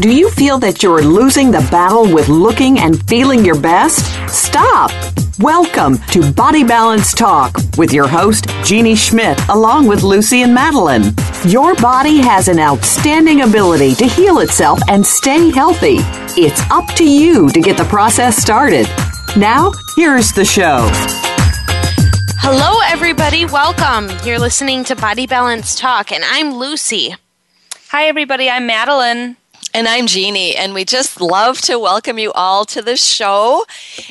Do you feel that you're losing the battle with looking and feeling your best? Stop! Welcome to Body Balance Talk with your host, Jeannie Schmidt, along with Lucy and Madeline. Your body has an outstanding ability to heal itself and stay healthy. It's up to you to get the process started. Now, here's the show. Hello, everybody. Welcome. You're listening to Body Balance Talk, and I'm Lucy. Hi, everybody. I'm Madeline. And I'm Jeannie, and we just love to welcome you all to the show.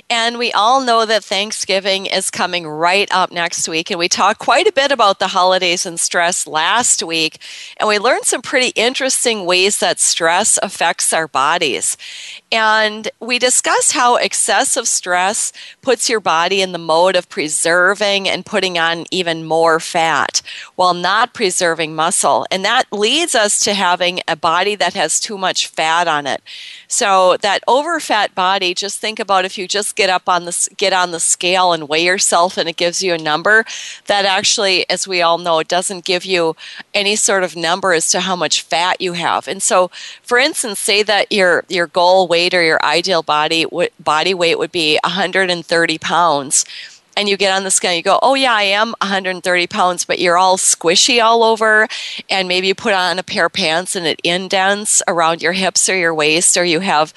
And we all know that Thanksgiving is coming right up next week. And we talked quite a bit about the holidays and stress last week. And we learned some pretty interesting ways that stress affects our bodies. And we discussed how excessive stress puts your body in the mode of preserving and putting on even more fat while not preserving muscle. And that leads us to having a body that has too much fat on it. So that overfat body, just think about if you just get up on the get on the scale and weigh yourself and it gives you a number, that actually as we all know it doesn't give you any sort of number as to how much fat you have. And so for instance, say that your your goal weight weight or your ideal body body weight would be 130 pounds and you get on the scale you go oh yeah i am 130 pounds but you're all squishy all over. And maybe you put on a pair of pants and it indents around your hips or your waist or you have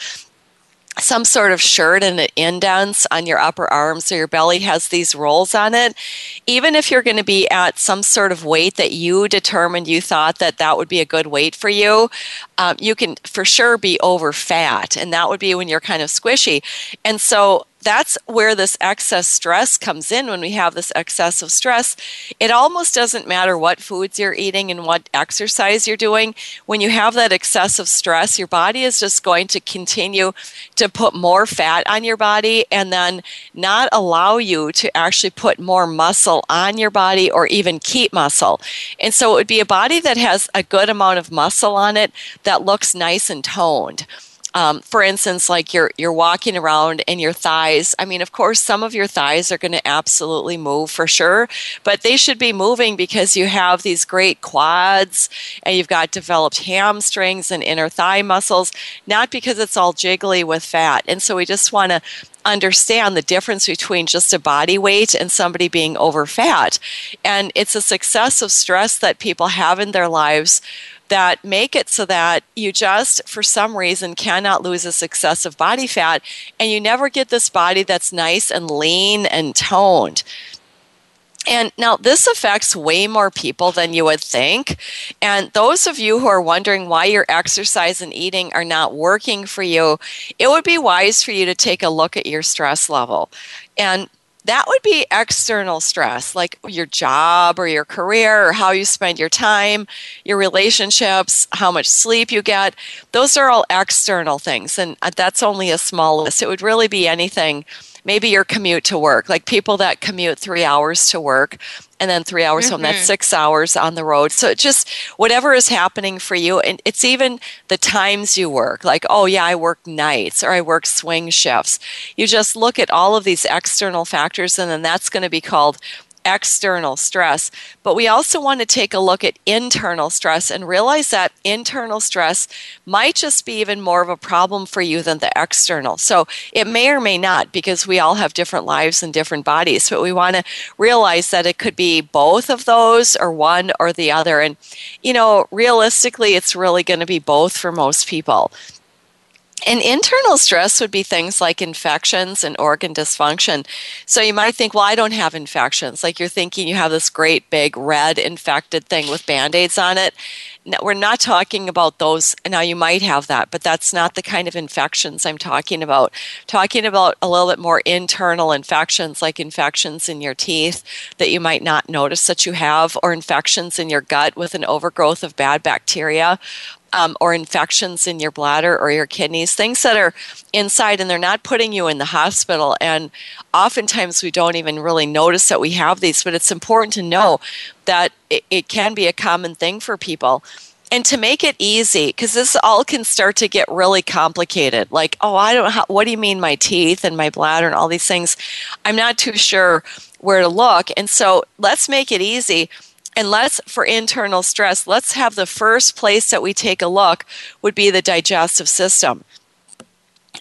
some sort of shirt and it indents on your upper arm so your belly has these rolls on it. Even if you're going to be at some sort of weight that you determined you thought that that would be a good weight for you um, you can for sure be over fat and that would be when you're kind of squishy. And so that's where this excess stress comes in when we have this excess of stress. It almost doesn't matter what foods you're eating and what exercise you're doing. When you have that excessive stress, your body is just going to continue to put more fat on your body and then not allow you to actually put more muscle on your body or even keep muscle. And so it would be a body that has a good amount of muscle on it that looks nice and toned. Um, for instance, like you're you're walking around and your thighs. I mean, of course, some of your thighs are going to absolutely move for sure, but they should be moving because you have these great quads and you've got developed hamstrings and inner thigh muscles. Not because it's all jiggly with fat. And so we just want to understand the difference between just a body weight and somebody being over fat. And it's a success of stress that people have in their lives that make it so that you just, for some reason, cannot lose this excessive body fat and you never get this body that's nice and lean and toned. And now this affects way more people than you would think. And those of you who are wondering why your exercise and eating are not working for you, it would be wise for you to take a look at your stress level. And that would be external stress, like your job or your career or how you spend your time, your relationships, how much sleep you get. Those are all external things, and uh, that's only a small list. It would really be anything maybe your commute to work, like people that commute three hours to work and then three hours mm-hmm. home, that's mm-hmm. six hours on the road. So just whatever is happening for you. And it's even the times you work, like, oh, yeah, I work nights or I work swing shifts. You just look at all of these external factors, and then that's going to be called external stress, but we also want to take a look at internal stress and realize that internal stress might just be even more of a problem for you than the external. So it may or may not because we all have different lives and different bodies, but we want to realize that it could be both of those or one or the other. And, you know, realistically, it's really going to be both for most people. And internal stress would be things like infections and organ dysfunction. So you might think, well, I don't have infections. Like you're thinking you have this great big red infected thing with band aids on it. We're not talking about those. Now, you might have that, but that's not the kind of infections I'm talking about. Talking about a little bit more internal infections, like infections in your teeth that you might not notice that you have, or infections in your gut with an overgrowth of bad bacteria, um, or infections in your bladder or your kidneys, things that are inside and they're not putting you in the hospital. And oftentimes we don't even really notice that we have these, but it's important to know that it, it can be a common thing for people. And to make it easy because this all can start to get really complicated. Like oh i don't know what do you mean my teeth and my bladder and all these things? I'm not too sure where to look. And so let's make it easy And let's, for internal stress, let's have the first place that we take a look would be the digestive system.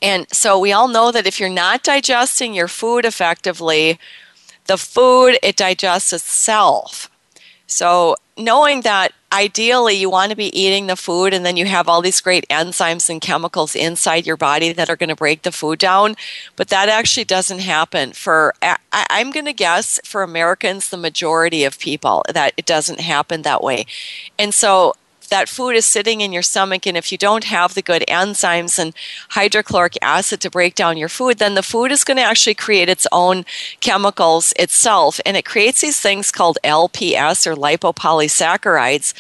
And so we all know that if you're not digesting your food effectively, the food, it digests itself. So knowing that ideally you want to be eating the food and then you have all these great enzymes and chemicals inside your body that are going to break the food down but that actually doesn't happen for i'm going to guess for americans the majority of people that it doesn't happen that way. And so that food is sitting in your stomach, and if you don't have the good enzymes and hydrochloric acid to break down your food, then the food is going to actually create its own chemicals itself. And it creates these things called LPS or lipopolysaccharides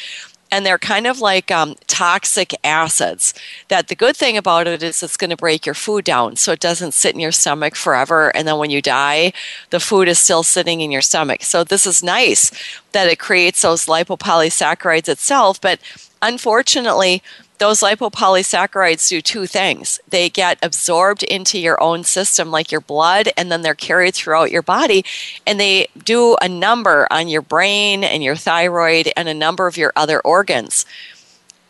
and they're kind of like um, toxic acids. That the good thing about it is it's going to break your food down so it doesn't sit in your stomach forever. And then when you die, the food is still sitting in your stomach. So this is nice that it creates those lipopolysaccharides itself. But unfortunately, those lipopolysaccharides do two things. They get absorbed into your own system, like your blood, and then they're carried throughout your body. And they do a number on your brain and your thyroid and a number of your other organs.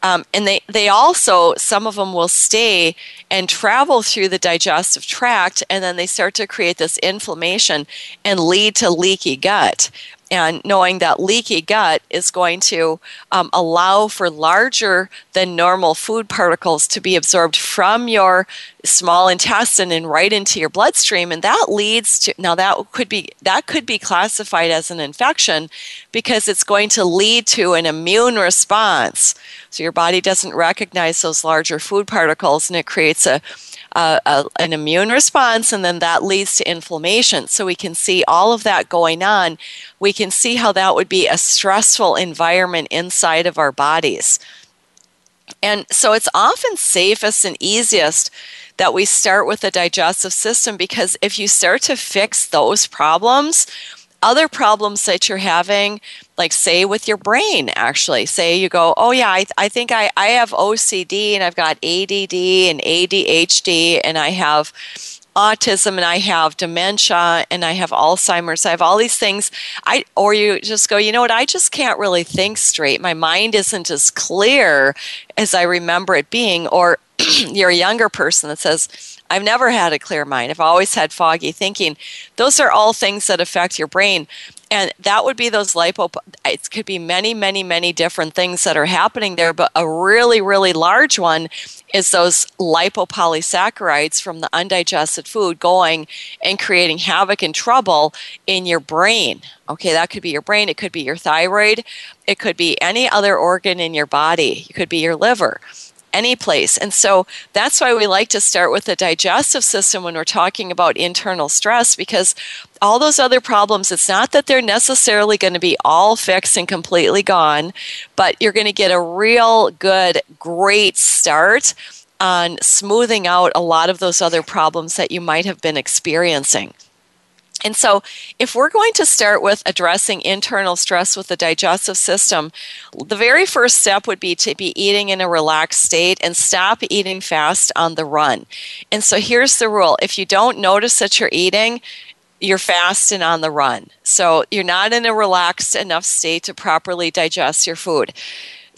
Um, and they, they also, some of them will stay and travel through the digestive tract, and then they start to create this inflammation and lead to leaky gut and knowing that leaky gut is going to um, allow for larger than normal food particles to be absorbed from your small intestine and right into your bloodstream. And that leads to now that could be that could be classified as an infection because it's going to lead to an immune response. So your body doesn't recognize those larger food particles and it creates a a, an immune response, and then that leads to inflammation. So we can see all of that going on. We can see how that would be a stressful environment inside of our bodies. And so it's often safest and easiest that we start with the digestive system because if you start to fix those problems, other problems that you're having, like say with your brain, actually, say you go, oh yeah, I, I think I, I have OCD and I've got ADD and ADHD and I have autism and I have dementia and I have Alzheimer's. I have all these things. I or you just go, you know what? I just can't really think straight. My mind isn't as clear as I remember it being. Or you're a younger person that says, I've never had a clear mind. I've always had foggy thinking. Those are all things that affect your brain. And that would be those lipo, it could be many, many, many different things that are happening there. But a really, really large one is those lipopolysaccharides from the undigested food going and creating havoc and trouble in your brain. Okay, that could be your brain, it could be your thyroid, it could be any other organ in your body, it could be your liver any place. And so that's why we like to start with the digestive system when we're talking about internal stress because all those other problems, it's not that they're necessarily going to be all fixed and completely gone, but you're going to get a real good, great start on smoothing out a lot of those other problems that you might have been experiencing. And so, if we're going to start with addressing internal stress with the digestive system, the very first step would be to be eating in a relaxed state and stop eating fast on the run. And so, here's the rule if you don't notice that you're eating, you're fast and on the run. So, you're not in a relaxed enough state to properly digest your food.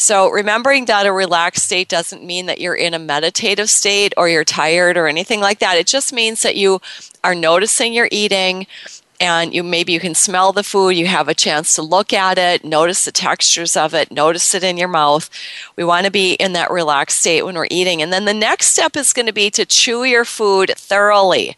So, remembering that a relaxed state doesn't mean that you're in a meditative state or you're tired or anything like that. It just means that you are noticing you're eating and you maybe you can smell the food you have a chance to look at it notice the textures of it notice it in your mouth. We want to be in that relaxed state when we're eating. And then the next step is going to be to chew your food thoroughly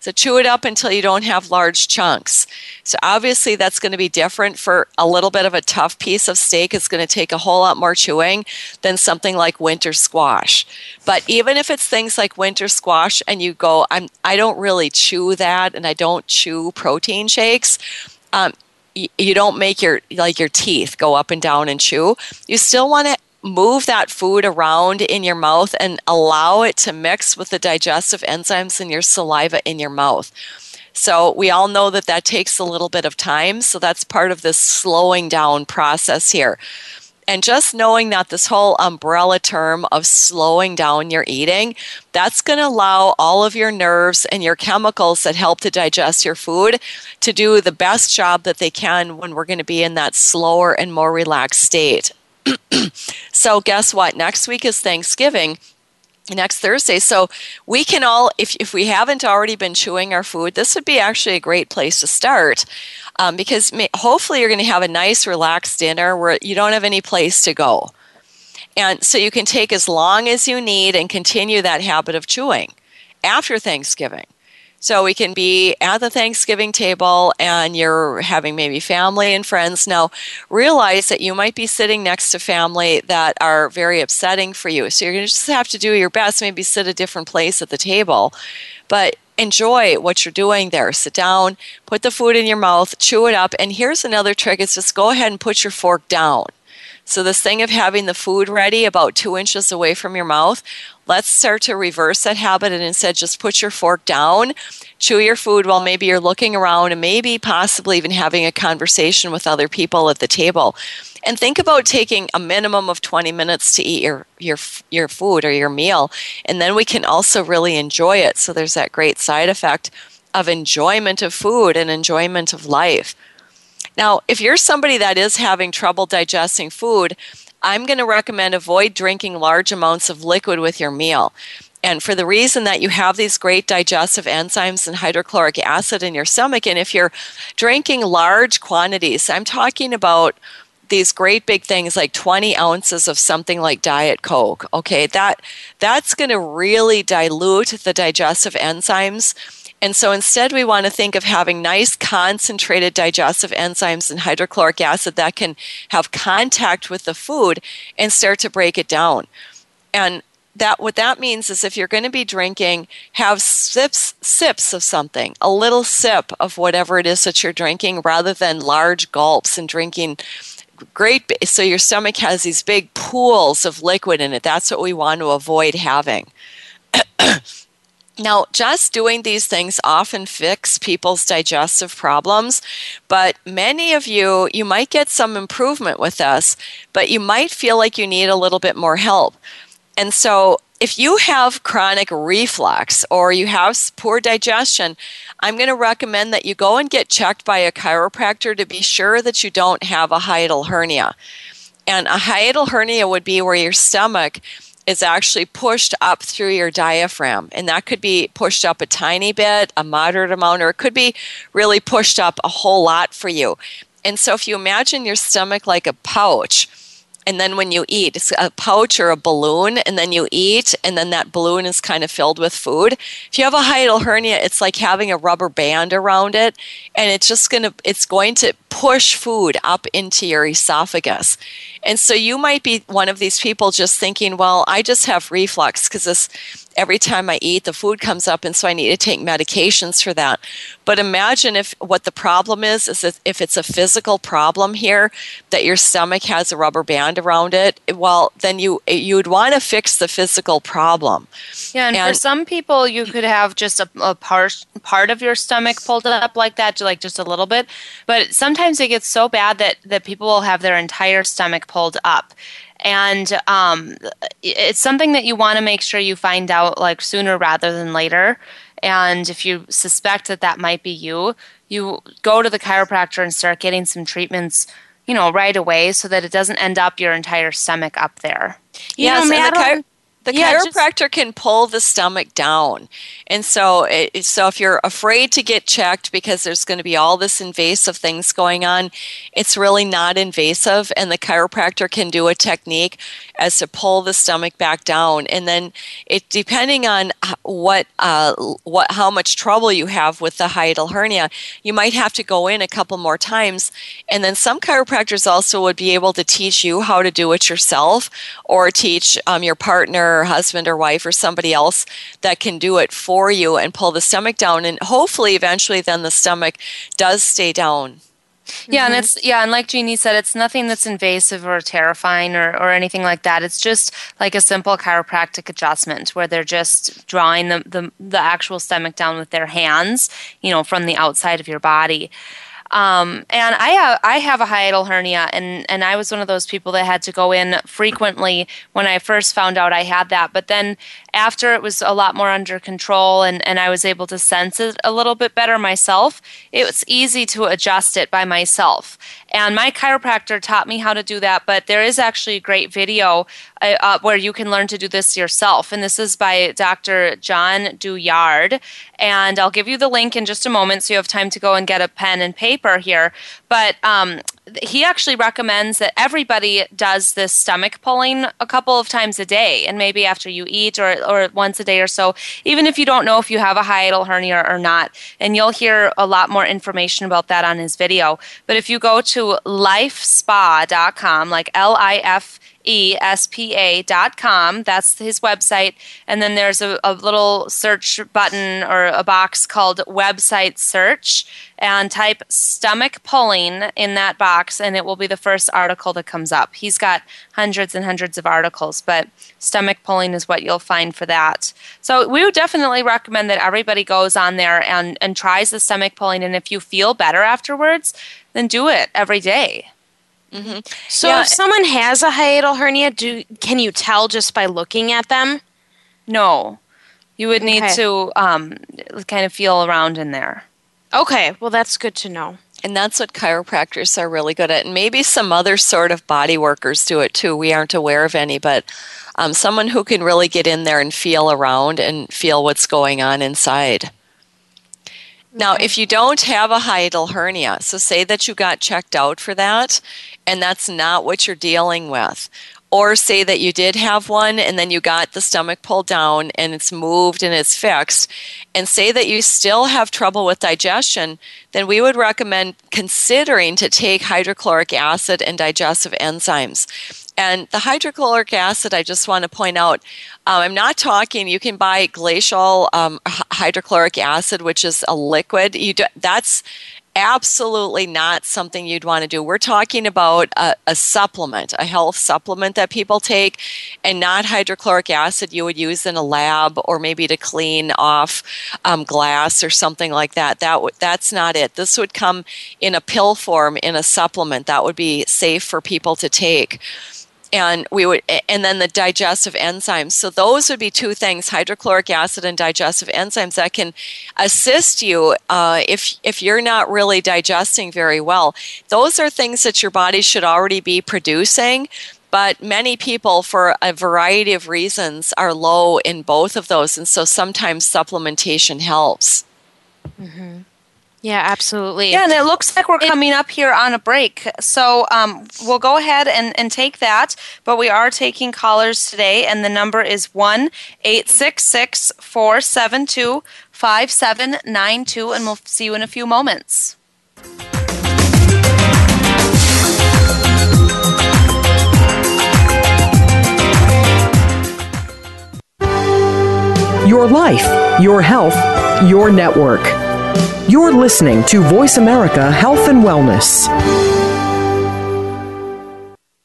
so chew it up until you don't have large chunks. So obviously that's going to be different for a little bit of a tough piece of steak. It's going to take a whole lot more chewing than something like winter squash. But even if it's things like winter squash and you go, I'm I don't really chew that and I don't chew protein shakes. Um, you don't make your like your teeth go up and down and chew. You still want to move that food around in your mouth and allow it to mix with the digestive enzymes in your saliva in your mouth. So, we all know that that takes a little bit of time. So, that's part of this slowing down process here. And just knowing that this whole umbrella term of slowing down your eating, that's going to allow all of your nerves and your chemicals that help to digest your food to do the best job that they can when we're going to be in that slower and more relaxed state. So, guess what? Next week is Thanksgiving next Thursday. So we can all, if, if we haven't already been chewing our food, this would be actually a great place to start um, because may, hopefully you're going to have a nice, relaxed dinner where you don't have any place to go. And so you can take as long as you need and continue that habit of chewing after Thanksgiving. So we can be at the Thanksgiving table and you're having maybe family and friends. Now, realize that you might be sitting next to family that are very upsetting for you. So you're going to just have to do your best, maybe sit a different place at the table. But enjoy what you're doing there. Sit down, put the food in your mouth, chew it up. And here's another trick is just go ahead and put your fork down. So, this thing of having the food ready about two inches away from your mouth, let's start to reverse that habit and instead just put your fork down, chew your food while maybe you're looking around and maybe possibly even having a conversation with other people at the table. And think about taking a minimum of 20 minutes to eat your, your, your food or your meal. And then we can also really enjoy it. So, there's that great side effect of enjoyment of food and enjoyment of life. Now, if you're somebody that is having trouble digesting food, I'm going to recommend avoid drinking large amounts of liquid with your meal. And for the reason that you have these great digestive enzymes and hydrochloric acid in your stomach, and if you're drinking large quantities, I'm talking about these great big things like 20 ounces of something like diet coke okay that that's going to really dilute the digestive enzymes and so instead, we want to think of having nice concentrated digestive enzymes and hydrochloric acid that can have contact with the food and start to break it down. And that what that means is if you're going to be drinking, have sips sips of something, a little sip of whatever it is that you're drinking, rather than large gulps and drinking great. So your stomach has these big pools of liquid in it. That's what we want to avoid having. Now, just doing these things often fix people's digestive problems, but many of you, you might get some improvement with this, but you might feel like you need a little bit more help. And so, if you have chronic reflux or you have poor digestion, I'm going to recommend that you go and get checked by a chiropractor to be sure that you don't have a hiatal hernia. And a hiatal hernia would be where your stomach is actually pushed up through your diaphragm. And that could be pushed up a tiny bit, a moderate amount, or it could be really pushed up a whole lot for you. And so if you imagine your stomach like a pouch, and then when you eat, it's a pouch or a balloon, and then you eat, and then that balloon is kind of filled with food. If you have a hiatal hernia, it's like having a rubber band around it, and it's just gonna it's going to push food up into your esophagus. And so you might be one of these people just thinking, well, I just have reflux because this every time I eat, the food comes up, and so I need to take medications for that. But imagine if what the problem is is if it's a physical problem here that your stomach has a rubber band around it. Well, then you you would want to fix the physical problem. Yeah, and, and for some people, you could have just a, a part part of your stomach pulled up like that, like just a little bit. But sometimes it gets so bad that that people will have their entire stomach pulled up and um, it's something that you want to make sure you find out like sooner rather than later. And if you suspect that that might be you you go to the chiropractor and start getting some treatments you know right away so that it doesn't end up your entire stomach up there. You yes, know, the, yeah, chiropractor just, can pull the stomach down. And so it, so if you're afraid to get checked because there's going to be all this invasive things going on it's really not invasive and the chiropractor can do a technique as to pull the stomach back down. And then it depending on what uh, what how much trouble you have with the hiatal hernia you might have to go in a couple more times. And then some chiropractors also would be able to teach you how to do it yourself or teach um, your partner or husband or wife or somebody else that can do it for you and pull the stomach down. And hopefully, eventually, then the stomach does stay down. Yeah, mm-hmm. and it's yeah, and like Jeannie said, it's nothing that's invasive or terrifying or, or anything like that. It's just like a simple chiropractic adjustment where they're just drawing the, the the actual stomach down with their hands, you know, from the outside of your body. Um, and I have I have a hiatal hernia, and and I was one of those people that had to go in frequently when I first found out I had that. But then after it was a lot more under control, and and I was able to sense it a little bit better myself, it was easy to adjust it by myself. And my chiropractor taught me how to do that. But there is actually a great video uh, where you can learn to do this yourself. And this is by Dr. John Douillard. And I'll give you the link in just a moment so you have time to go and get a pen and paper here. But um, he actually recommends that everybody does this stomach pulling a couple of times a day and maybe after you eat or, or once a day or so, even if you don't know if you have a hiatal hernia or not. And you'll hear a lot more information about that on his video. But if you go to lifespa.com, like L I F espa.com. That's his website. And then there's a, a, little search button or a box called website search. And type stomach pulling in that box, and it will be the first article that comes up. He's got hundreds and hundreds of articles, but stomach pulling is what you'll find for that. So we would definitely recommend that everybody goes on there and, and tries the stomach pulling. And if you feel better afterwards, then do it every day. Mm-hmm. So yeah. if someone has a hiatal hernia, do can you tell just by looking at them? No, you would need okay. to um, kind of feel around in there. Okay, well that's good to know. And that's what chiropractors are really good at. And maybe some other sort of body workers do it too. We aren't aware of any, but um, someone who can really get in there and feel around and feel what's going on inside. Now, if you don't have a hiatal hernia, so say that you got checked out for that and that's not what you're dealing with, or say that you did have one and then you got the stomach pulled down and it's moved and it's fixed, and say that you still have trouble with digestion, then we would recommend considering to take hydrochloric acid and digestive enzymes. And the hydrochloric acid, I just want to point out, um, I'm not talking. You can buy glacial um, hydrochloric acid, which is a liquid. You do, that's absolutely not something you'd want to do. We're talking about a, a, supplement, a health supplement that people take, and not hydrochloric acid you would use in a lab or maybe to clean off um, glass or something like that. That w- that's not it. This would come in a pill form in a supplement that would be safe for people to take and we would and then the digestive enzymes. So those would be two things hydrochloric acid and digestive enzymes that can assist you uh, if if you're not really digesting very well. Those are things that your body should already be producing but many people for a variety of reasons are low in both of those and so sometimes supplementation helps. Mm-hmm. Yeah, absolutely. Yeah, and it looks like we're it, coming up here on a break. So um, we'll go ahead and, and take that. But we are taking callers today, and the number is 1 866 472 5792. And we'll see you in a few moments. Your life, your health, your network. You're listening to Voice America Health and Wellness.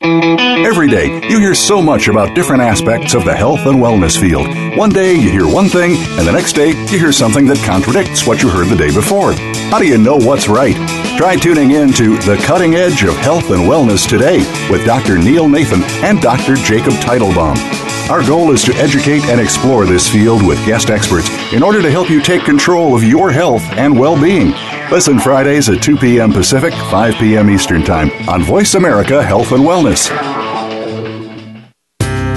Every day, you hear so much about different aspects of the health and wellness field. One day, you hear one thing, and the next day, you hear something that contradicts what you heard the day before. How do you know what's right? Try tuning in to The Cutting Edge of Health and Wellness today with Dr. Neil Nathan and Dr. Jacob Teitelbaum. Our goal is to educate and explore this field with guest experts in order to help you take control of your health and well being. Listen Fridays at 2 p.m. Pacific, 5 p.m. Eastern Time on Voice America Health and Wellness.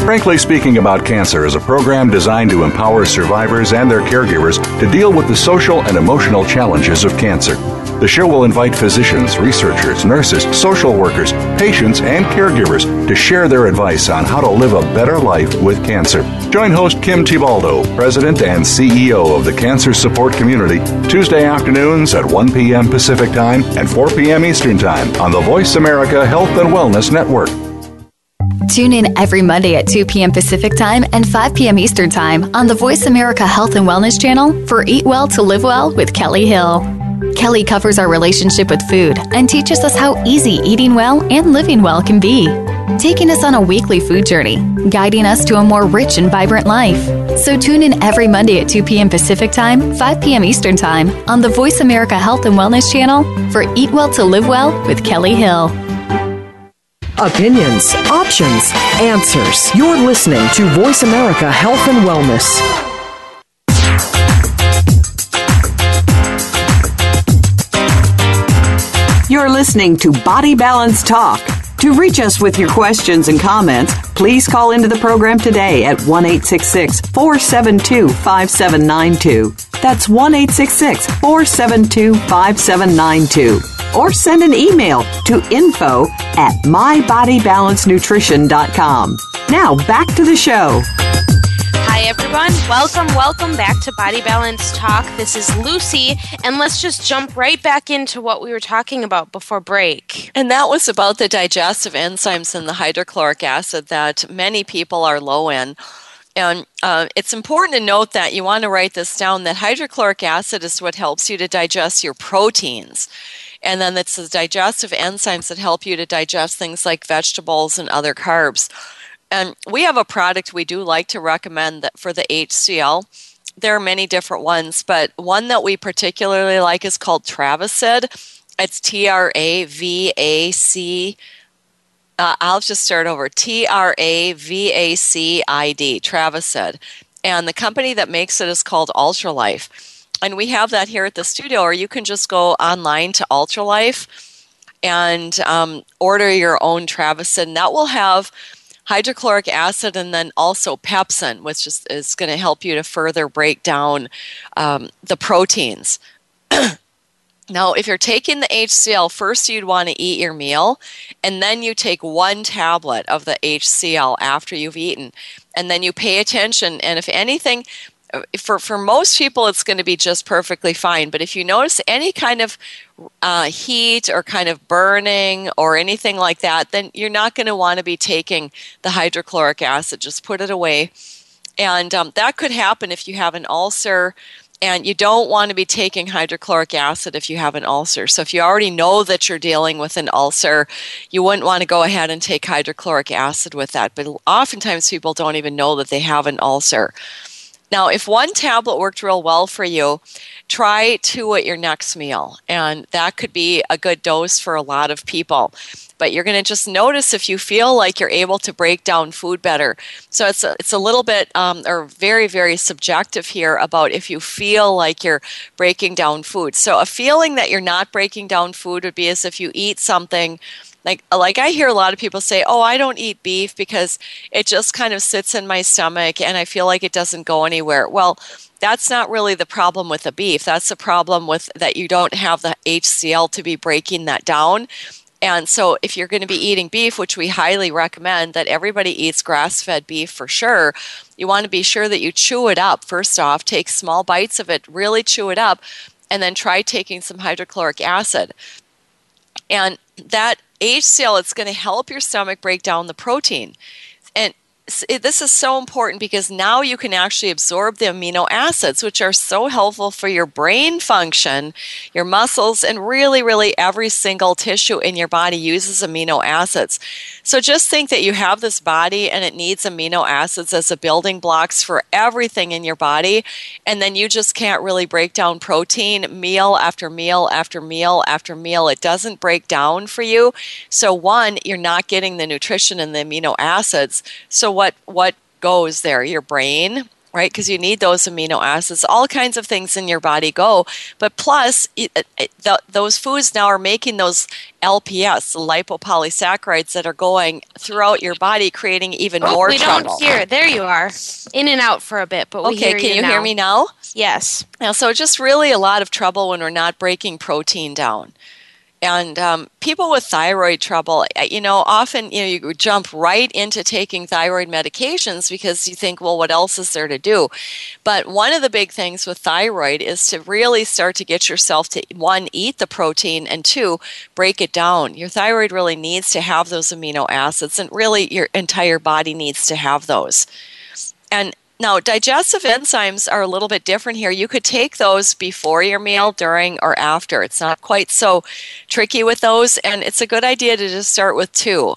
Frankly Speaking About Cancer is a program designed to empower survivors and their caregivers to deal with the social and emotional challenges of cancer. The show will invite physicians, researchers, nurses, social workers, patients, and caregivers to share their advice on how to live a better life with cancer. Join host Kim Thiboldeaux, President and CEO of the Cancer Support Community, Tuesday afternoons at 1 p.m. Pacific Time and 4 p.m. Eastern Time on the Voice America Health and Wellness Network. Tune in every Monday at 2 p.m. Pacific Time and 5 p.m. Eastern Time on the Voice America Health and Wellness channel for Eat Well to Live Well with Kelly Hill. Kelly covers our relationship with food and teaches us how easy eating well and living well can be. taking us on a weekly food journey, guiding us to a more rich and vibrant life. So tune in every Monday at 2 p.m. Pacific Time, 5 p.m. Eastern Time on the Voice America Health and Wellness channel for Eat Well to Live Well with Kelly Hill. Opinions, options, answers. You're listening to Voice America Health and Wellness. You're listening to Body Balance Talk. To reach us with your questions and comments, please call into the program today at 1 472 5792. That's 1 472 5792. Or send an email to info at mybodybalancenutrition.com. Now back to the show. Hi, everyone. Welcome, welcome back to Body Balance Talk. This is Lucy, and let's just jump right back into what we were talking about before break. And that was about the digestive enzymes and the hydrochloric acid that many people are low in. And uh, it's important to note that you want to write this down that hydrochloric acid is what helps you to digest your proteins. And then it's the digestive enzymes that help you to digest things like vegetables and other carbs. And we have a product we do like to recommend that for the HCl. There are many different ones, but one that we particularly like is called Travacid. It's T R A V A C. Uh, I'll just start over. T R A V A C I D, Travacid. And the company that makes it is called Ultralife. And we have that here at the studio, or you can just go online to Ultralife and um, order your own Travacid. And that will have hydrochloric acid and then also pepsin, which is, is going to help you to further break down um, the proteins. now, if you're taking the HCl, first you'd want to eat your meal, and then you take one tablet of the HCl after you've eaten. And then you pay attention, and if anything, for for most people it's going to be just perfectly fine but if you notice any kind of uh, heat or kind of burning or anything like that then you're not going to want to be taking the hydrochloric acid just put it away and um, that could happen if you have an ulcer and you don't want to be taking hydrochloric acid if you have an ulcer. So, if you already know that you're dealing with an ulcer, you wouldn't want to go ahead and take hydrochloric acid with that. But oftentimes, people don't even know that they have an ulcer. Now, if one tablet worked real well for you, try two at your next meal. And that could be a good dose for a lot of people. But you're going to just notice if you feel like you're able to break down food better. So it's a, it's a little bit, um, or very, very subjective here about if you feel like you're breaking down food. So a feeling that you're not breaking down food would be as if you eat something like uh, like I hear a lot of people say, "Oh, I don't eat beef because it just kind of sits in my stomach and I feel like it doesn't go anywhere." Well, that's not really the problem with the beef. That's the problem with that you don't have the HCl to be breaking that down. And so, if you're going to be eating beef, which we highly recommend that everybody eats grass fed beef for sure, you want to be sure that you chew it up. First off, take small bites of it, really chew it up, and then try taking some hydrochloric acid. And that HCl, it's going to help your stomach break down the protein. And this is so important because now you can actually absorb the amino acids, which are so helpful for your brain function, your muscles, and really, really every single tissue in your body uses amino acids. So just think that you have this body and it needs amino acids as the building blocks for everything in your body. And then you just can't really break down protein meal after meal after meal after meal. It doesn't break down for you. So, one, you're not getting the nutrition and the amino acids. So, what what goes there? Your brain, right? Because you need those amino acids. All kinds of things in your body go. But plus, it, it, the, those foods now are making those LPS, the lipopolysaccharides, that are going throughout your body, creating even oh, more we trouble. don't hear. There you are, in and out for a bit, but we okay. can you, now. hear me now? Yes. Now, so just really a lot of trouble when we're not breaking protein down. And um, people with thyroid trouble, uh, you know, often you know you jump right into taking thyroid medications because you think, well, what else is there to do? But one of the big things with thyroid is to really start to get yourself to one, eat the protein, and two, break it down. Your thyroid really needs to have those amino acids, and really your entire body needs to have those. And now, digestive enzymes are a little bit different here. You could take those before your meal, during, or after. It's not quite so tricky with those, and it's a good idea to just start with two.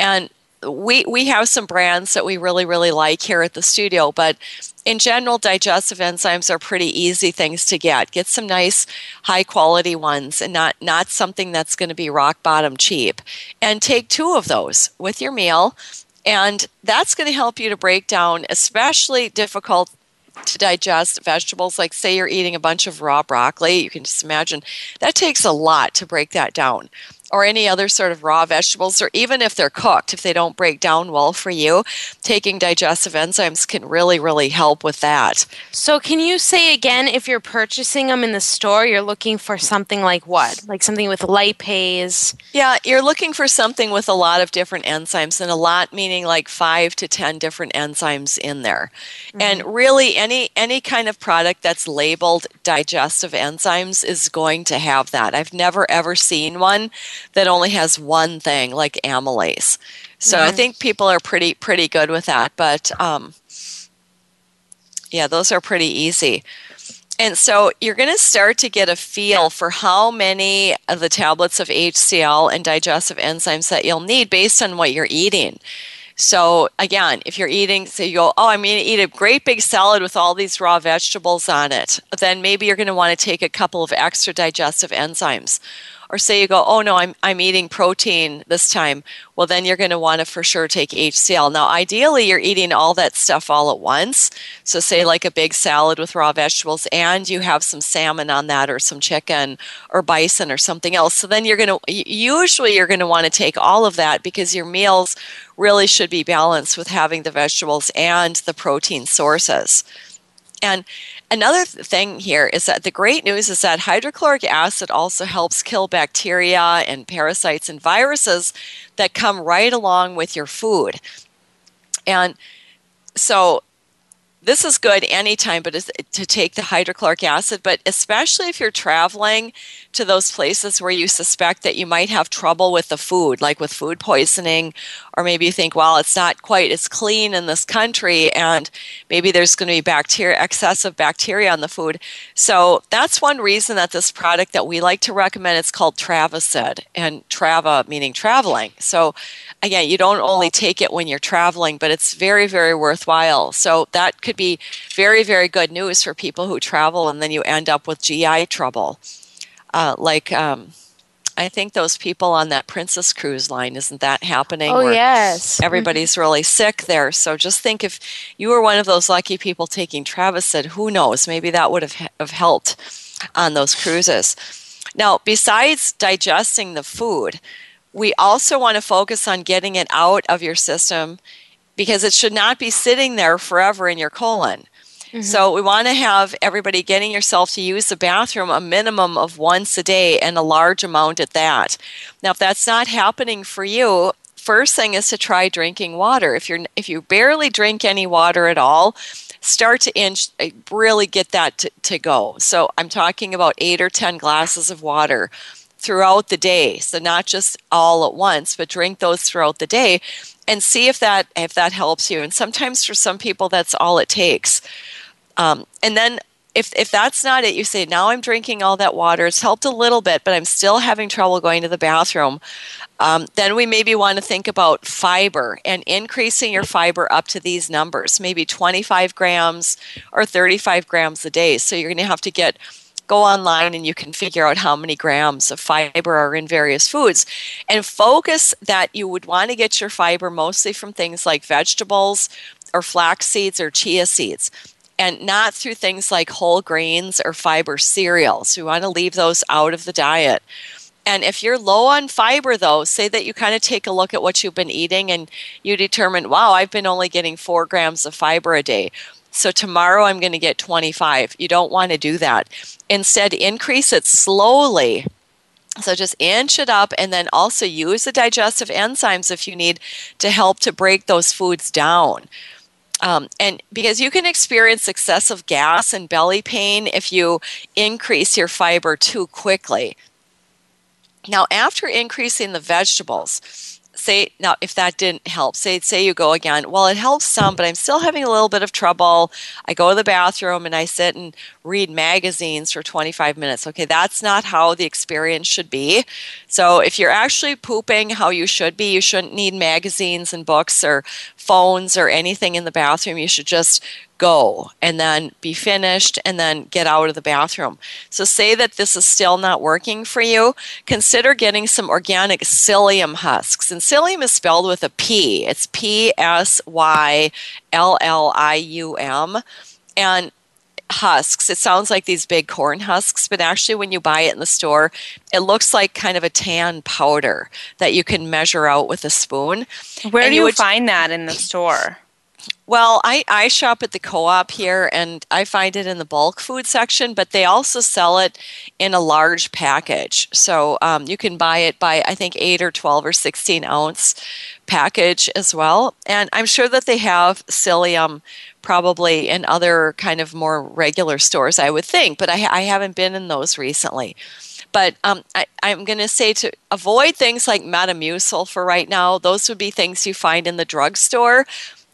And we we have some brands that we really really like here at the studio, but in general, digestive enzymes are pretty easy things to get. Get some nice, high quality ones, and not not something that's going to be rock bottom cheap. And take two of those with your meal, and that's going to help you to break down, especially difficult to digest vegetables. Like, say you're eating a bunch of raw broccoli, you can just imagine that takes a lot to break that down or any other sort of raw vegetables, or even if they're cooked, if they don't break down well for you, taking digestive enzymes can really, really help with that. So, can you say again if you're purchasing them in the store, you're looking for something like what? Like something with lipase? Yeah, you're looking for something with a lot of different enzymes, and a lot meaning like five to 10 different enzymes in there. Mm-hmm. And really, any, any kind of product that's labeled digestive enzymes is going to have that. I've never ever seen one that only has one thing like amylase. So. I think people are pretty pretty good with that. But um, yeah, those are pretty easy. And so you're going to start to get a feel for how many of the tablets of HCl and digestive enzymes that you'll need based on what you're eating. So again, if you're eating, say you go, oh, I'm going to eat a great big salad with all these raw vegetables on it, then maybe you're going to want to take a couple of extra digestive enzymes or say you go, oh no, I'm, I'm eating protein this time, well, then you're going to want to for sure take HCl. Now, ideally, you're eating all that stuff all at once. So, say like a big salad with raw vegetables, and you have some salmon on that, or some chicken, or bison, or something else. So, then you're going to, usually, you're going to want to take all of that because your meals really should be balanced with having the vegetables and the protein sources. And another thing here is that the great news is that hydrochloric acid also helps kill bacteria and parasites and viruses that come right along with your food. And so this is good anytime but to take the hydrochloric acid but especially if you're traveling to those places where you suspect that you might have trouble with the food like with food poisoning or maybe you think well it's not quite as clean in this country and maybe there's going to be bacteria excessive bacteria on the food. So that's one reason that this product that we like to recommend it's called travacid and trava meaning traveling. So again you don't only take it when you're traveling but it's very very worthwhile so that could be very, very good news for people who travel and then you end up with GI trouble. Uh, like, um, I think those people on that Princess Cruise line, isn't that happening? Oh, yes. Mm-hmm. Everybody's mm-hmm. really sick there. So just think if you were one of those lucky people taking Travacid, who knows? Maybe that would have, have helped on those cruises. Now, besides digesting the food, we also want to focus on getting it out of your system because it should not be sitting there forever in your colon. Mm-hmm. So we want to have everybody getting yourself to use the bathroom a minimum of once a day and a large amount at that. Now if that's not happening for you, first thing is to try drinking water. If you're if you barely drink any water at all, start to inch uh, really get that to, to go. So I'm talking about 8 or 10 glasses of water throughout the day. So not just all at once, but drink those throughout the day and see if that if that helps you. And sometimes for some people, that's all it takes. Um, and then if if that's not it, you say now I'm drinking all that water. It's helped a little bit, but I'm still having trouble going to the bathroom. Um, then we maybe want to think about fiber and increasing your fiber up to these numbers, maybe 25 grams or 35 grams a day. So you're going to have to get go online and you can figure out how many grams of fiber are in various foods and focus that you would want to get your fiber mostly from things like vegetables or flax seeds or chia seeds and not through things like whole grains or fiber cereals. We want to leave those out of the diet. And if you're low on fiber, though, say that you kind of take a look at what you've been eating and you determine, wow, I've been only getting four grams of fiber a day. So tomorrow I'm going to get 25. You don't want to do that. Instead, increase it slowly. So just inch it up and then also use the digestive enzymes if you need to help to break those foods down. Um, and because you can experience excessive gas and belly pain if you increase your fiber too quickly. Now, after increasing the vegetables, say now if that didn't help say say you go again well it helps some but i'm still having a little bit of trouble. I go to the bathroom and i sit and read magazines for 25 minutes. Okay that's not how the experience should be. So if you're actually pooping how you should be you shouldn't need magazines and books or phones or anything in the bathroom you should just go and then be finished and then get out of the bathroom. So, say that this is still not working for you, consider getting some organic psyllium husks. And psyllium is spelled with a P, it's P S Y L L I U M. And husks. It sounds like these big corn husks, but actually, when you buy it in the store, it looks like kind of a tan powder that you can measure out with a spoon. Where and do you, would, find that in the store? Well, I, I shop at the co op here and I find it in the bulk food section, but they also sell it in a large package. So um, you can buy it by, I think, 8 or 12 or 16 ounce package as well. And I'm sure that they have psyllium probably in other kind of more regular stores, I would think, but I, I haven't been in those recently. But um, I, am going to say to avoid things like Metamucil for right now. Those would be things you find in the drugstore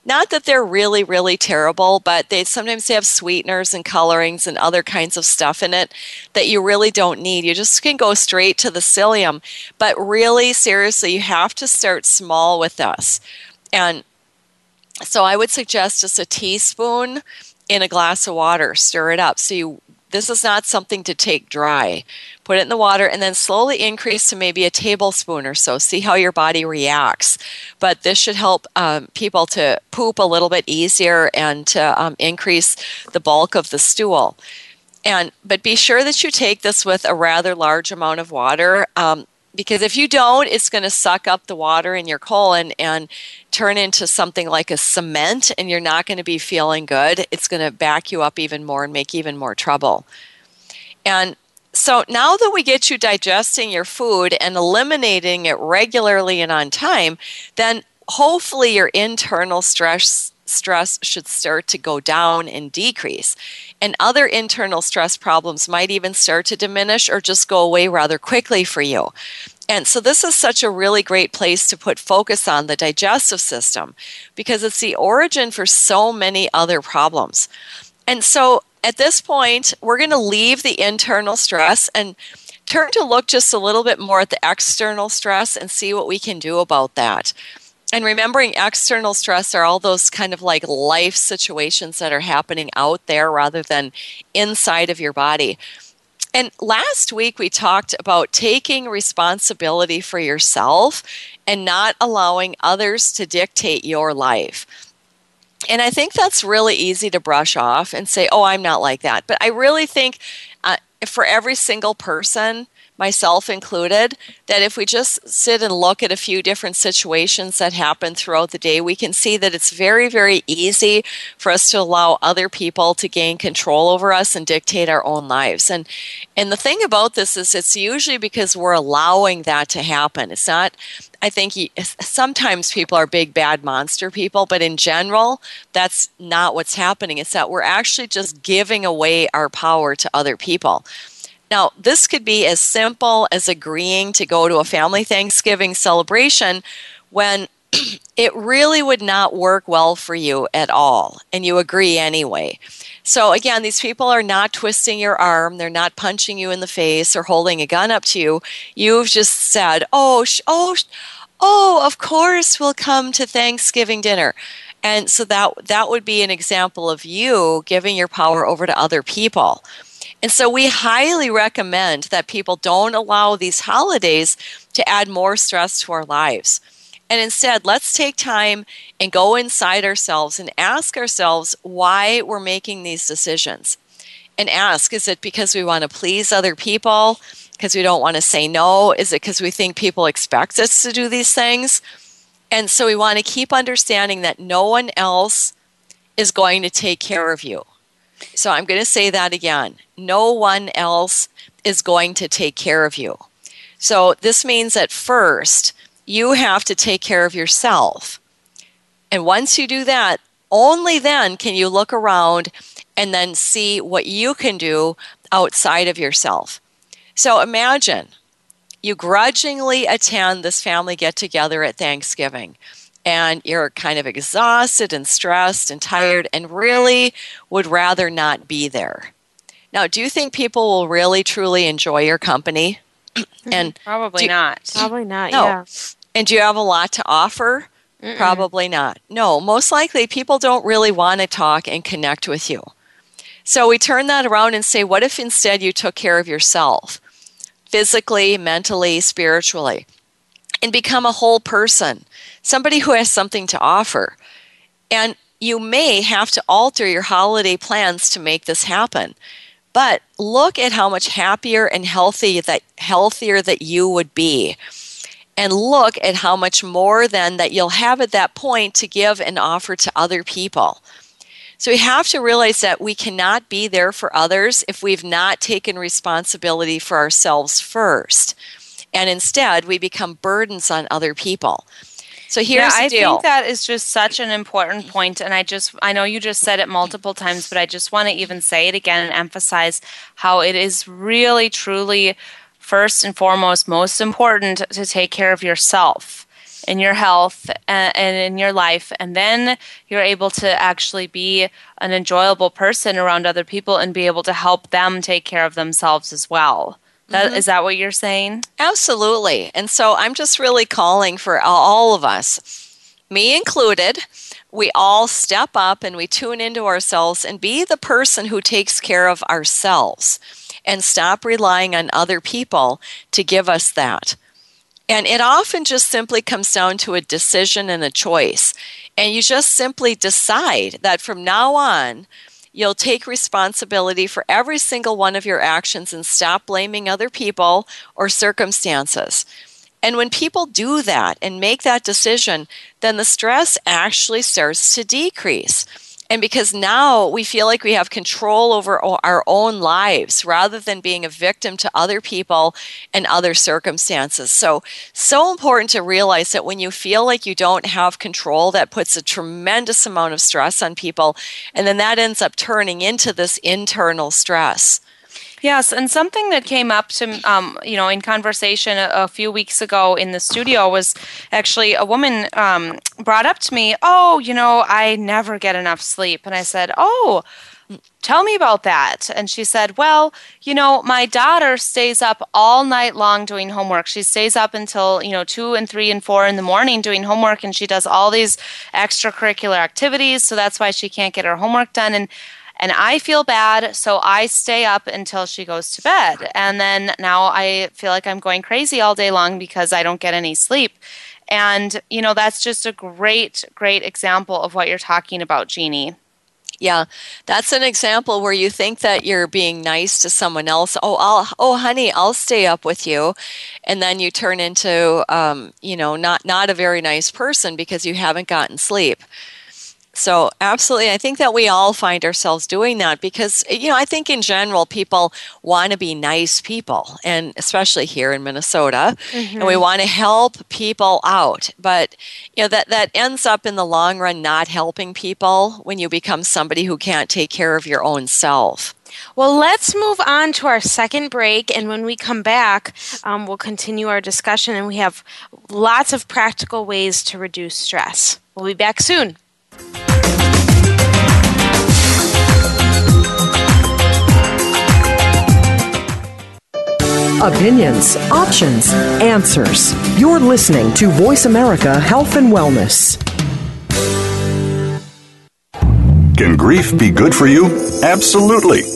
not that they're really, really terrible, but they sometimes they have sweeteners and colorings and other kinds of stuff in it that you really don't need. You just can go straight to the psyllium. But really, seriously, you have to start small with this. And so I would suggest just a teaspoon in a glass of water, stir it up. So you this is not something to take dry. Put it in the water and then slowly increase to maybe a tablespoon or so. See how your body reacts. But this should help um, people to poop a little bit easier and to um, increase the bulk of the stool. And but be sure that you take this with a rather large amount of water. Um, because if you don't, it's going to suck up the water in your colon and turn into something like a cement, and you're not going to be feeling good. It's going to back you up even more and make even more trouble. And so now that we get you digesting your food and eliminating it regularly and on time, then hopefully your internal stress stress should start to go down and decrease. And other internal stress problems might even start to diminish or just go away rather quickly for you. And so, this is such a really great place to put focus on the digestive system because it's the origin for so many other problems. And so, at this point, we're going to leave the internal stress and turn to look just a little bit more at the external stress and see what we can do about that. And remembering external stress are all those kind of like life situations that are happening out there rather than inside of your body. And last week we talked about taking responsibility for yourself and not allowing others to dictate your life. And I think that's really easy to brush off and say, oh, I'm not like that. But I really think uh, for every single person, myself included, that if we just sit and look at a few different situations that happen throughout the day, we can see that it's very, very easy for us to allow other people to gain control over us and dictate our own lives. And and the thing about this is it's usually because we're allowing that to happen. It's not I think sometimes people are big bad monster people, but in general, that's not what's happening. It's that we're actually just giving away our power to other people. Now, this could be as simple as agreeing to go to a family Thanksgiving celebration when it really would not work well for you at all, and you agree anyway. So, again, these people are not twisting your arm, they're not punching you in the face or holding a gun up to you. You've just said, Oh, sh- oh, sh- oh, of course we'll come to Thanksgiving dinner. And so that that would be an example of you giving your power over to other people. And so we highly recommend that people don't allow these holidays to add more stress to our lives. And instead, let's take time and go inside ourselves and ask ourselves why we're making these decisions. And ask is it because we want to please other people? Because we don't want to say no? Is it because we think people expect us to do these things? And so we want to keep understanding that no one else is going to take care of you. So I'm going to say that again. No one else is going to take care of you. So this means that first, you have to take care of yourself. And once you do that, only then can you look around and then see what you can do outside of yourself. So imagine you grudgingly attend this family get together at Thanksgiving and you're kind of exhausted and stressed and tired and really would rather not be there. Now, do you think people will really truly enjoy your company? Mm-hmm. and probably you, not. Probably not. No. Yeah. And do you have a lot to offer? Mm-mm. Probably not. No, most likely people don't really want to talk and connect with you. So we turn that around and say, what if instead you took care of yourself? Physically, mentally, spiritually, and become a whole person, somebody who has something to offer. And you may have to alter your holiday plans to make this happen. But look at how much happier and healthy that healthier that you would be. And look at how much more then that you'll have at that point to give and offer to other people. So we have to realize that we cannot be there for others if we've not taken responsibility for ourselves first. And instead, we become burdens on other people. So here's yeah, I think that is just such an important point, and I just I know you just said it multiple times, but I just want to even say it again and emphasize how it is really truly first and foremost most important to take care of yourself in your health and, in your life and then you're able to actually be an enjoyable person around other people and be able to help them take care of themselves as well that, mm-hmm. Is that what you're saying? Absolutely. And so I'm just really calling for all of us, me included. We all step up and we tune into ourselves and be the person who takes care of ourselves and stop relying on other people to give us that. And it often just simply comes down to a decision and a choice. And you just simply decide that from now on, You'll take responsibility for every single one of your actions and stop blaming other people or circumstances. And when people do that and make that decision, then the stress actually starts to decrease. And because now we feel like we have control over our own lives rather than being a victim to other people and other circumstances. So, so important to realize that when you feel like you don't have control, that puts a tremendous amount of stress on people. And then that ends up turning into this internal stress. Yes, and something that came up to um, you know in conversation a, a, few weeks ago in the studio was actually a woman um, brought up to me, "Oh, you know, I never get enough sleep," and I said, "Oh." Tell me about that. And she said, Well, you know, my daughter stays up all night long doing homework. She stays up until, you know, two and three and four in the morning doing homework, and she does all these extracurricular activities. So that's why she can't get her homework done. And and I feel bad, so I stay up until she goes to bed. And then now I feel like I'm going crazy all day long because I don't get any sleep. And, you know, that's just a great, great example of what you're talking about, Jeannie. Yeah, that's an example where you think that you're being nice to someone else. Oh, I'll, oh, honey, I'll stay up with you, and then you turn into, um, you know, not not a very nice person because you haven't gotten sleep. So, absolutely. I think that we all find ourselves doing that because, you know, I think in general people want to be nice people, and especially here in Minnesota, mm-hmm. and we mm-hmm. want to help people out. But, you know, that, that ends up in the long run not helping people when you become somebody who can't take care of your own self. Well, let's move on to our second break. And when we come back, um, we'll continue our discussion. And we have lots of practical ways to reduce stress. We'll be back soon. Opinions, options, answers. You're listening to Voice America Health and Wellness. Can grief be good for you? Absolutely.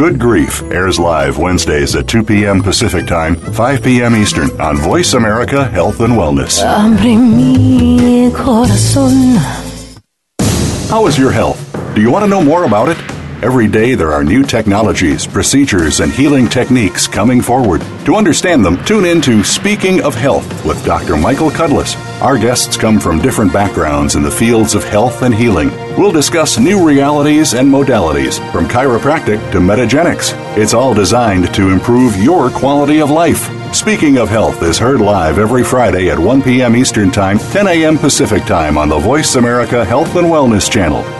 Good Grief airs live Wednesdays at 2 p.m. Pacific Time, 5 p.m. Eastern on Voice America Health and Wellness. How is your health? Do you want to know more about it? Every day there are new technologies, procedures, and healing techniques coming forward. To understand them, tune in to Speaking of Health with Dr. Michael Cudlis Our guests come from different backgrounds in the fields of health and healing. We'll discuss new realities and modalities, from chiropractic to metagenics. It's all designed to improve your quality of life. Speaking of Health is heard live every Friday at 1 p.m. Eastern Time, 10 a.m. Pacific Time on the Voice America Health and Wellness Channel.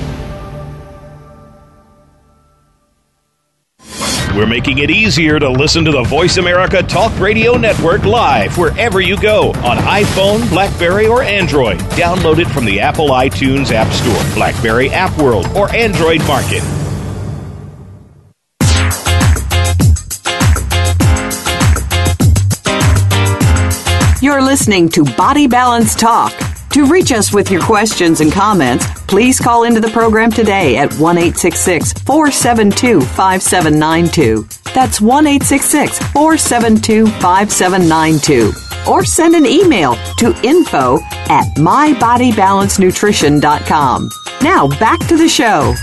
We're making it easier to listen to the Voice America Talk Radio Network live wherever you go on iPhone, Blackberry, or Android. Download it from the Apple iTunes App Store, Blackberry App World, or Android Market. You're listening to Body Balance Talk. To reach us with your questions and comments, please call into the program today at 1 472 5792. That's 1 472 5792. Or send an email to info at mybodybalancenutrition.com. Now back to the show.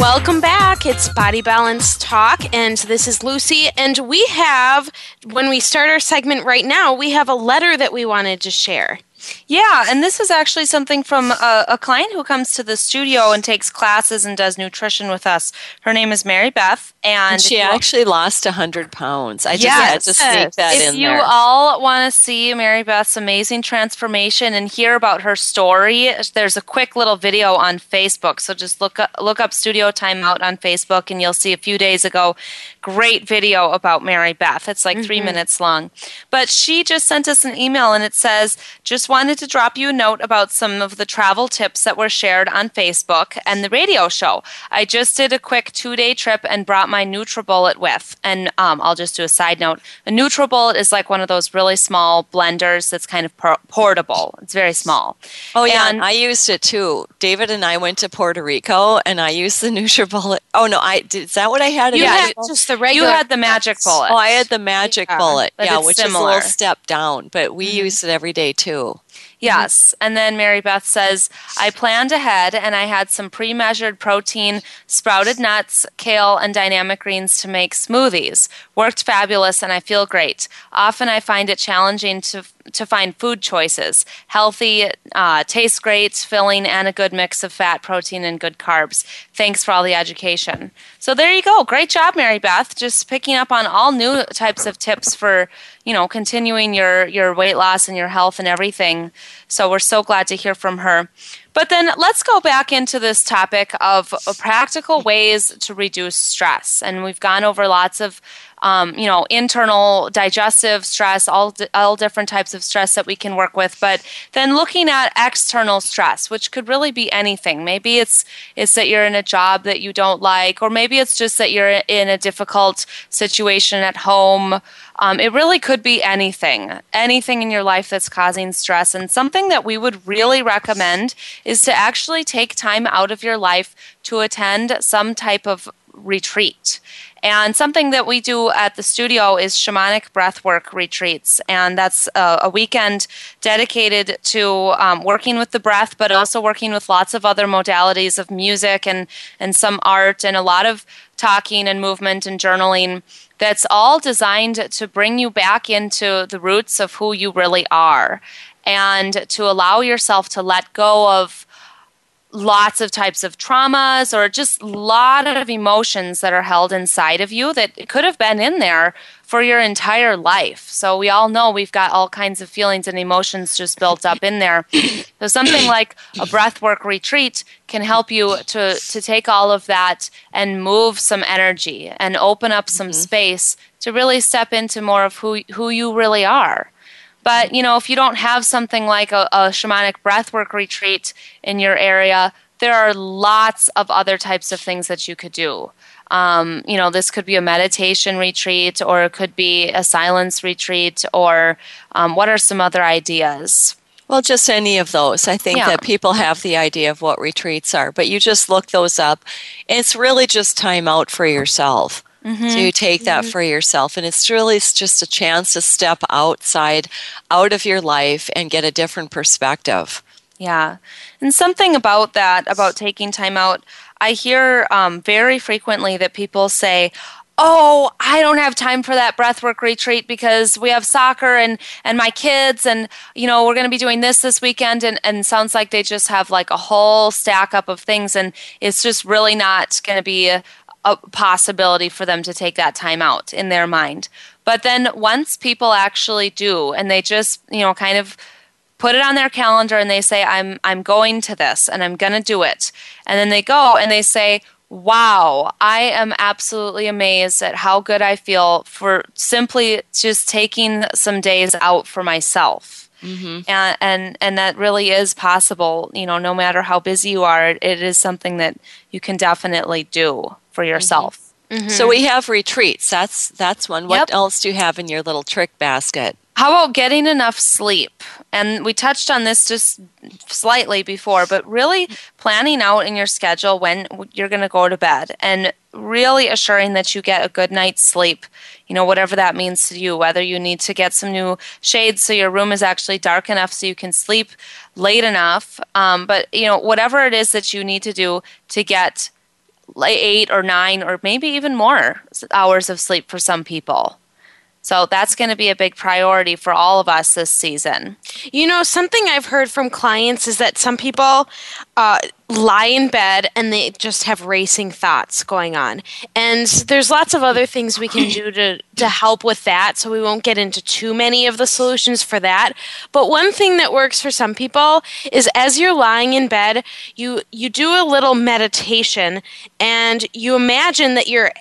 Welcome back. It's Body Balance Talk, and this is Lucy. And we have, when we start our segment right now, we have a letter that we wanted to share. Yeah, and this is actually something from a, a, client who comes to the studio and takes classes and does nutrition with us. Her name is Mary Beth, and, and she actually lost 100 pounds. I just yes. had to sneak that if in If you all want to see Mary Beth's amazing transformation and hear about her story, there's a quick little video on Facebook. So just look up, look up Studio Timeout on Facebook, and you'll see a few days ago, great video about Mary Beth. It's like mm-hmm. three minutes long. But she just sent us an email, and it says, just wanted to drop you a note about some of the travel tips that were shared on Facebook and the radio show. I just did a quick two day trip and brought my NutriBullet with. And um, I'll just do a side note. A NutriBullet is like one of those really small blenders that's kind of por- portable. It's very small. Oh yeah, and I used it too. David and I went to Puerto Rico, and I used the NutriBullet. Oh no, I did, is that what I had? You had just the regular. You had the magic bullet. Oh, I had the magic yeah, bullet. Yeah, which similar. is a little step down, but we mm-hmm. used it every day too. Yes. And then Mary Beth says, I planned ahead and I had some pre measured protein, sprouted nuts, kale, and dynamic greens to make smoothies. Worked fabulous and I feel great. Often I find it challenging to to find food choices healthy, uh, tastes great, filling, and a good mix of fat, protein, and good carbs. Thanks for all the education. So there you go. Great job, Mary Beth. Just picking up on all new types of tips for you know continuing your your weight loss and your health and everything. So we're so glad to hear from her. But then let's go back into this topic of practical ways to reduce stress. And we've gone over lots of um, you know, internal digestive stress, all, all different types of stress that we can work with. But then looking at external stress, which could really be anything. Maybe it's, it's that you're in a job that you don't like, or maybe it's just that you're in a difficult situation at home. Um, it really could be anything, anything in your life that's causing stress. And something that we would really recommend is to actually take time out of your life to attend some type of retreat. And something that we do at the studio is shamanic breathwork retreats. And that's a, a weekend dedicated to um, working with the breath, but also working with lots of other modalities of music and, and some art and a lot of talking and movement and journaling that's all designed to bring you back into the roots of who you really are and to allow yourself to let go of lots of types of traumas or just a lot of emotions that are held inside of you that could have been in there for your entire life. So we all know we've got all kinds of feelings and emotions just built up in there. So something like a breathwork retreat can help you to to take all of that and move some energy and open up some mm-hmm. space to really step into more of who who you really are. But you know, if you don't have something like a, a shamanic breathwork retreat in your area, there are lots of other types of things that you could do. Um, you know, this could be a meditation retreat, or it could be a silence retreat, or um, what are some other ideas? Well, just any of those. I think Yeah. that people have the idea of what retreats are, but you just look those up. It's really just time out for yourself. So you take that for yourself, and it's really just a chance to step outside, out of your life, and get a different perspective. Yeah. And something about that, about taking time out, I hear um, very frequently that people say, Oh, I don't have time for that breathwork retreat because we have soccer and, and my kids, and you know we're going to be doing this this weekend, and, and sounds like they just have like a whole stack up of things, and it's just really not going to be a, a possibility for them to take that time out in their mind. But then once people actually do, and they just you know kind of put it on their calendar and they say i'm i'm going to this and i'm going to do it and then they go and they say wow i am absolutely amazed at how good i feel for simply just taking some days out for myself. Mm-hmm. And, and and that really is possible you know no matter how busy you are it, it is something that you can definitely do for yourself So we have retreats. That's that's one. What Yep. else do you have in your little trick basket? How about getting enough sleep? And we touched on this just slightly before, but really planning out in your schedule when you're going to go to bed and really assuring that you get a good night's sleep. You know, whatever that means to you, whether you need to get some new shades so your room is actually dark enough so you can sleep late enough. Um, but, you know, whatever it is that you need to do to get eight or nine or maybe even more hours of sleep for some people. So that's going to be a big priority for all of us this season. You know, something I've heard from clients is that some people uh, lie in bed and they just have racing thoughts going on. And there's lots of other things we can do to, to help with that, so we won't get into too many of the solutions for that. But one thing that works for some people is as you're lying in bed, you, you do a little meditation and you imagine that you're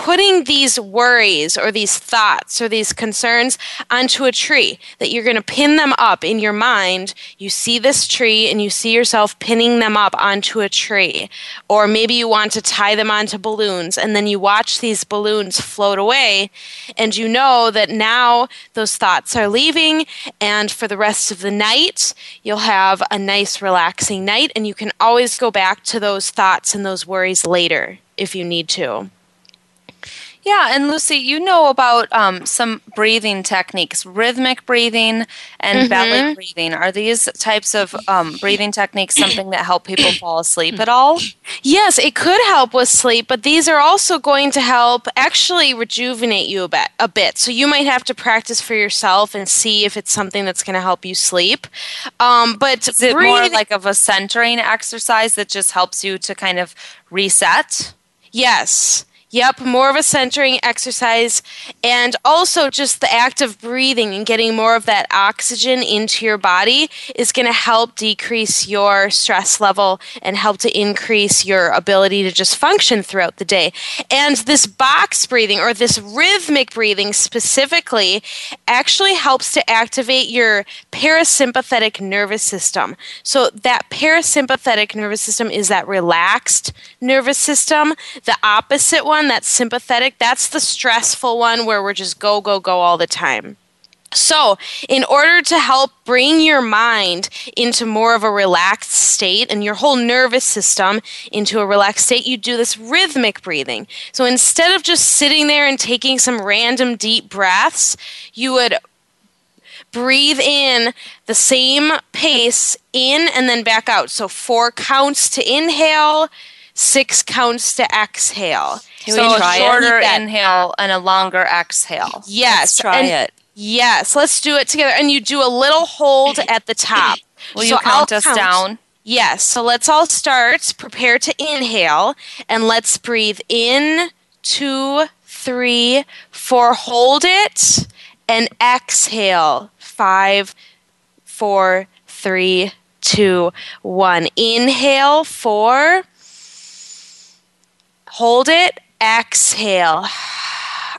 putting these worries or these thoughts or these concerns onto a tree that you're going to pin them up in your mind. You see this tree and you see yourself pinning them up onto a tree. Or maybe you want to tie them onto balloons and then you watch these balloons float away and you know that now those thoughts are leaving and for the rest of the night you'll have a nice relaxing night and you can always go back to those thoughts and those worries later if you need to Yeah, and Lucy, you know about um, some breathing techniques, rhythmic breathing and belly breathing. Are these types of um, breathing techniques something that help people fall asleep at all? Yes, it could help with sleep, but these are also going to help actually rejuvenate you a bit. A bit. So you might have to practice for yourself and see if it's something that's going to help you sleep. Um, but Is it more like of a centering exercise that just helps you to kind of reset? Yes. Yep, more of a centering exercise and also just the act of breathing and getting more of that oxygen into your body is going to help decrease your stress level and help to increase your ability to just function throughout the day. And this box breathing or this rhythmic breathing specifically actually helps to activate your parasympathetic nervous system. So that parasympathetic nervous system is that relaxed nervous system. The opposite one, that's sympathetic, that's the stressful one where we're just go, go, go all the time. So, in order to help bring your mind into more of a relaxed state and your whole nervous system into a relaxed state, you do this rhythmic breathing. So, instead of just sitting there and taking some random deep breaths, you would breathe in the same pace in and then back out. So, four counts to inhale, six counts to exhale. Can so we a try it? shorter that. inhale and a longer exhale. Yes. Let's try and- it. Yes, let's do it together. And you do a little hold at the top. Will So you I'll count us count. down? Yes, so let's all start. Prepare to inhale and let's breathe in, two, three, four, hold it, and exhale. Five, four, three, two, one. Inhale, four. Hold it, exhale.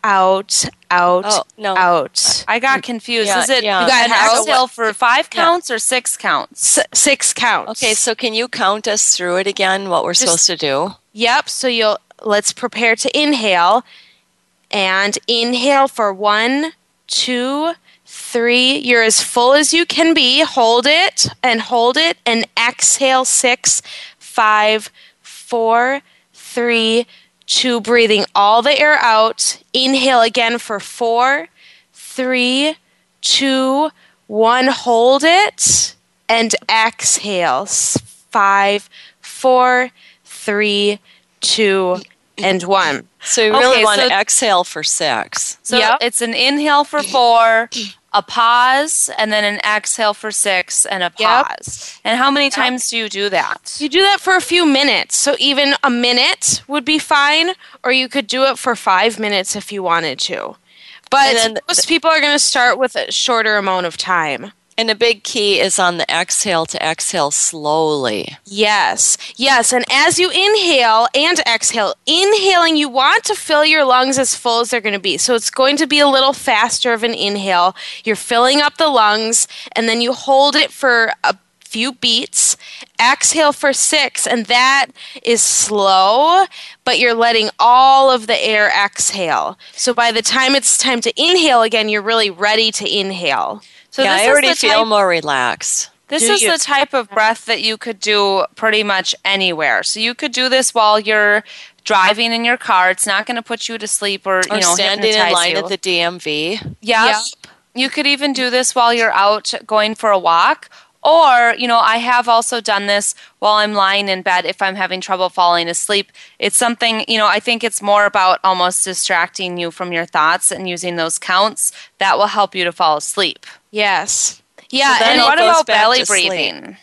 Out, out, Oh, no. out. I got mm, confused. Yeah, Is it yeah. you got an You got exhale for five counts or six counts? S- six counts. Okay, so can you count us through it again? What we're supposed to do? Yep. So you'll let's prepare to inhale, and inhale for one, two, three. You're as full as you can be. Hold it and hold it and exhale. Six, five, four, three, two. Breathing all the air out. Inhale again for four, three, two, one. Hold it and exhale. Five, four, three, two, and one. So you really Okay, want so- to exhale for six. So Yep. it's an inhale for four, a pause, and then an exhale for six, and a Yep. pause. And how many times do you do that? You do that for a few minutes. So even a minute would be fine, or you could do it for five minutes if you wanted to. But most people are going to start with a shorter amount of time. And a big key is on the exhale to exhale slowly. Yes, yes. And as you inhale and exhale, inhaling, you want to fill your lungs as full as they're going to be. So it's going to be a little faster of an inhale. You're filling up the lungs, and then you hold it for a few beats. Exhale for six, and that is slow, but you're letting all of the air exhale. So by the time it's time to inhale again, you're really ready to inhale. So yeah, this I is already the feel type- more relaxed. This Do is you- the type of breath that you could do pretty much anywhere. So you could do this while you're driving in your car. It's not going to put you to sleep or, Or you know standing in line you. at the DMV. Yep. Yep. You could even do this while you're out going for a walk. Or, you know, I have also done this while I'm lying in bed if I'm having trouble falling asleep. It's something, you know, I think it's more about almost distracting you from your thoughts and using those counts that will help you to fall asleep. Yes. Yeah, then And what about belly breathing? sleep.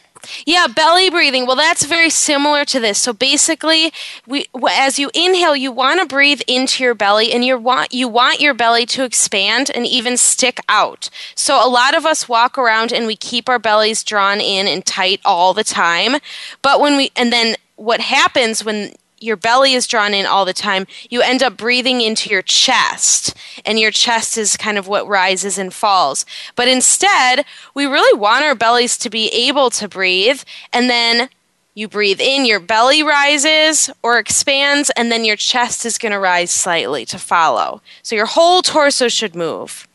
Yeah, belly breathing. Well, that's very similar to this. So basically, we as you inhale, you want to breathe into your belly, and you want you want your belly to expand and even stick out. So a lot of us walk around and we keep our bellies drawn in and tight all the time. But when we and then what happens when your belly is drawn in all the time, you end up breathing into your chest, and your chest is kind of what rises and falls. But instead, we really want our bellies to be able to breathe, and then you breathe in, your belly rises or expands, and then your chest is going to rise slightly to follow. So your whole torso should move.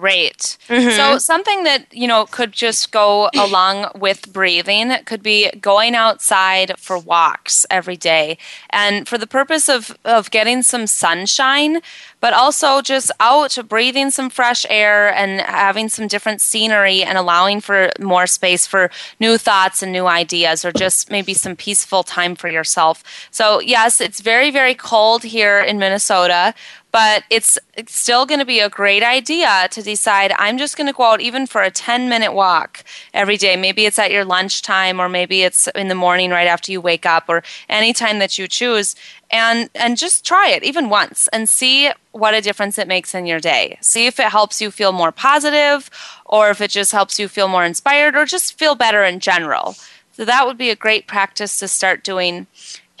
Great. Mm-hmm. So something that, you know, could just go along with breathing could be going outside for walks every day. And for the purpose of, of getting some sunshine, but also just out breathing some fresh air and having some different scenery and allowing for more space for new thoughts and new ideas or just maybe some peaceful time for yourself. So, yes, it's very, very cold here in Minnesota, but it's, it's still going to be a great idea to decide I'm just going to go out even for a 10 minute walk every day. Maybe it's at your lunchtime or maybe it's in the morning right after you wake up or any time that you choose and and just try it even once and see what a difference it makes in your day. See if it helps you feel more positive or if it just helps you feel more inspired or just feel better in general. So that would be a great practice to start doing.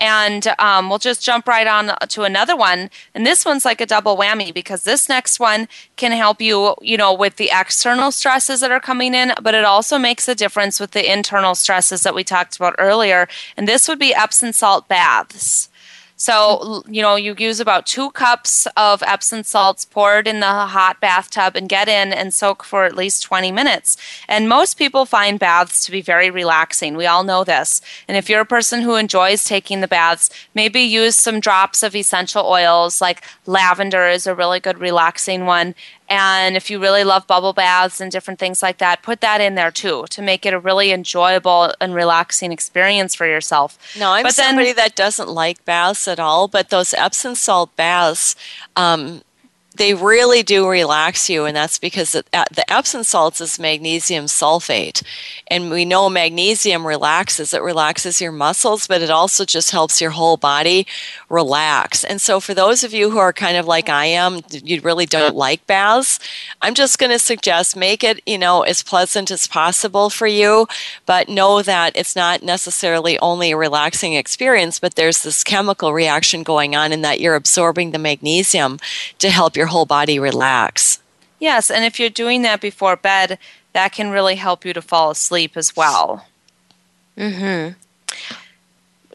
And um, we'll just jump right on to another one. And this one's like a double whammy because this next one can help you, you know, with the external stresses that are coming in, but it also makes a difference with the internal stresses that we talked about earlier. And this would be Epsom salt baths. So, you know, you use about two cups of Epsom salts poured in the hot bathtub and get in and soak for at least 20 minutes. And most people find baths to be very relaxing. We all know this. And if you're a person who enjoys taking the baths, maybe use some drops of essential oils like lavender is a really good relaxing one. And if you really love bubble baths and different things like that, put that in there too to make it a really enjoyable and relaxing experience for yourself. No, I'm But then- somebody that doesn't like baths at all, but those Epsom salt baths, um, they really do relax you, and that's because uh, the Epsom salts is magnesium sulfate, and we know magnesium relaxes. It relaxes your muscles, but it also just helps your whole body relax. And so, for those of you who are kind of like I am, you really don't like baths, I'm just going to suggest make it, you know, as pleasant as possible for you, but know that it's not necessarily only a relaxing experience, but there's this chemical reaction going on, and that you're absorbing the magnesium to help your whole body relax. Yes, and if you're doing that before bed, that can really help you to fall asleep as well. Mhm.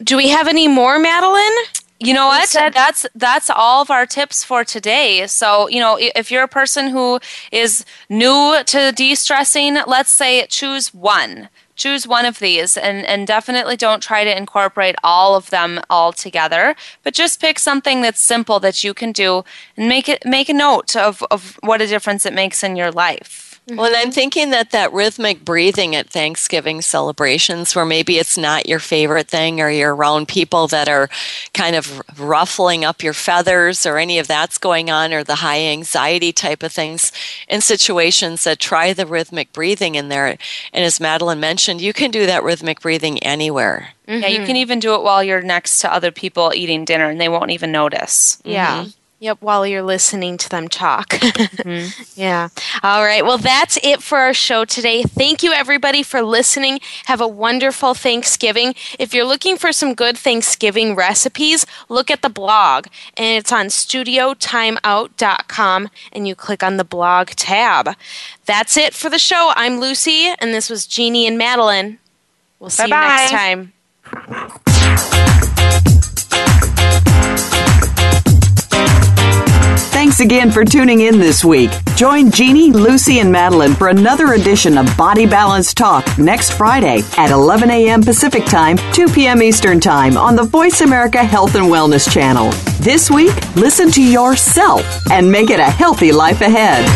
Do we have any more, Madeline? You know what? That's that's all of our tips for today. So, you know, if you're a person who is new to de-stressing, let's say choose one. Choose one of these and, and definitely don't try to incorporate all of them all together, but just pick something that's simple that you can do and make it make a note of, of what a difference it makes in your life. Well, and I'm thinking that that rhythmic breathing at Thanksgiving celebrations, where maybe it's not your favorite thing, or you're around people that are kind of ruffling up your feathers, or any of that's going on, or the high anxiety type of things, in situations that try the rhythmic breathing in there. And as Madeline mentioned, you can do that rhythmic breathing anywhere. Mm-hmm. Yeah, you can even do it while you're next to other people eating dinner, and they won't even notice. Yeah. Mm-hmm. Yep, while you're listening to them talk. mm-hmm. Yeah. All right. Well, that's it for our show today. Thank you, everybody, for listening. Have a wonderful Thanksgiving. If you're looking for some good Thanksgiving recipes, look at the blog, and it's on studiotimeout.com, and you click on the blog tab. That's it for the show. I'm Lucy, and this was Jeannie and Madeline. We'll see Bye-bye. you next time. Thanks again for tuning in this week. Join Jeannie, Lucy, and Madeline for another edition of Body Balance Talk next Friday at 11 a.m. Pacific Time, 2 p.m. Eastern Time on the Voice America Health and Wellness Channel. This week, listen to yourself and make it a healthy life ahead.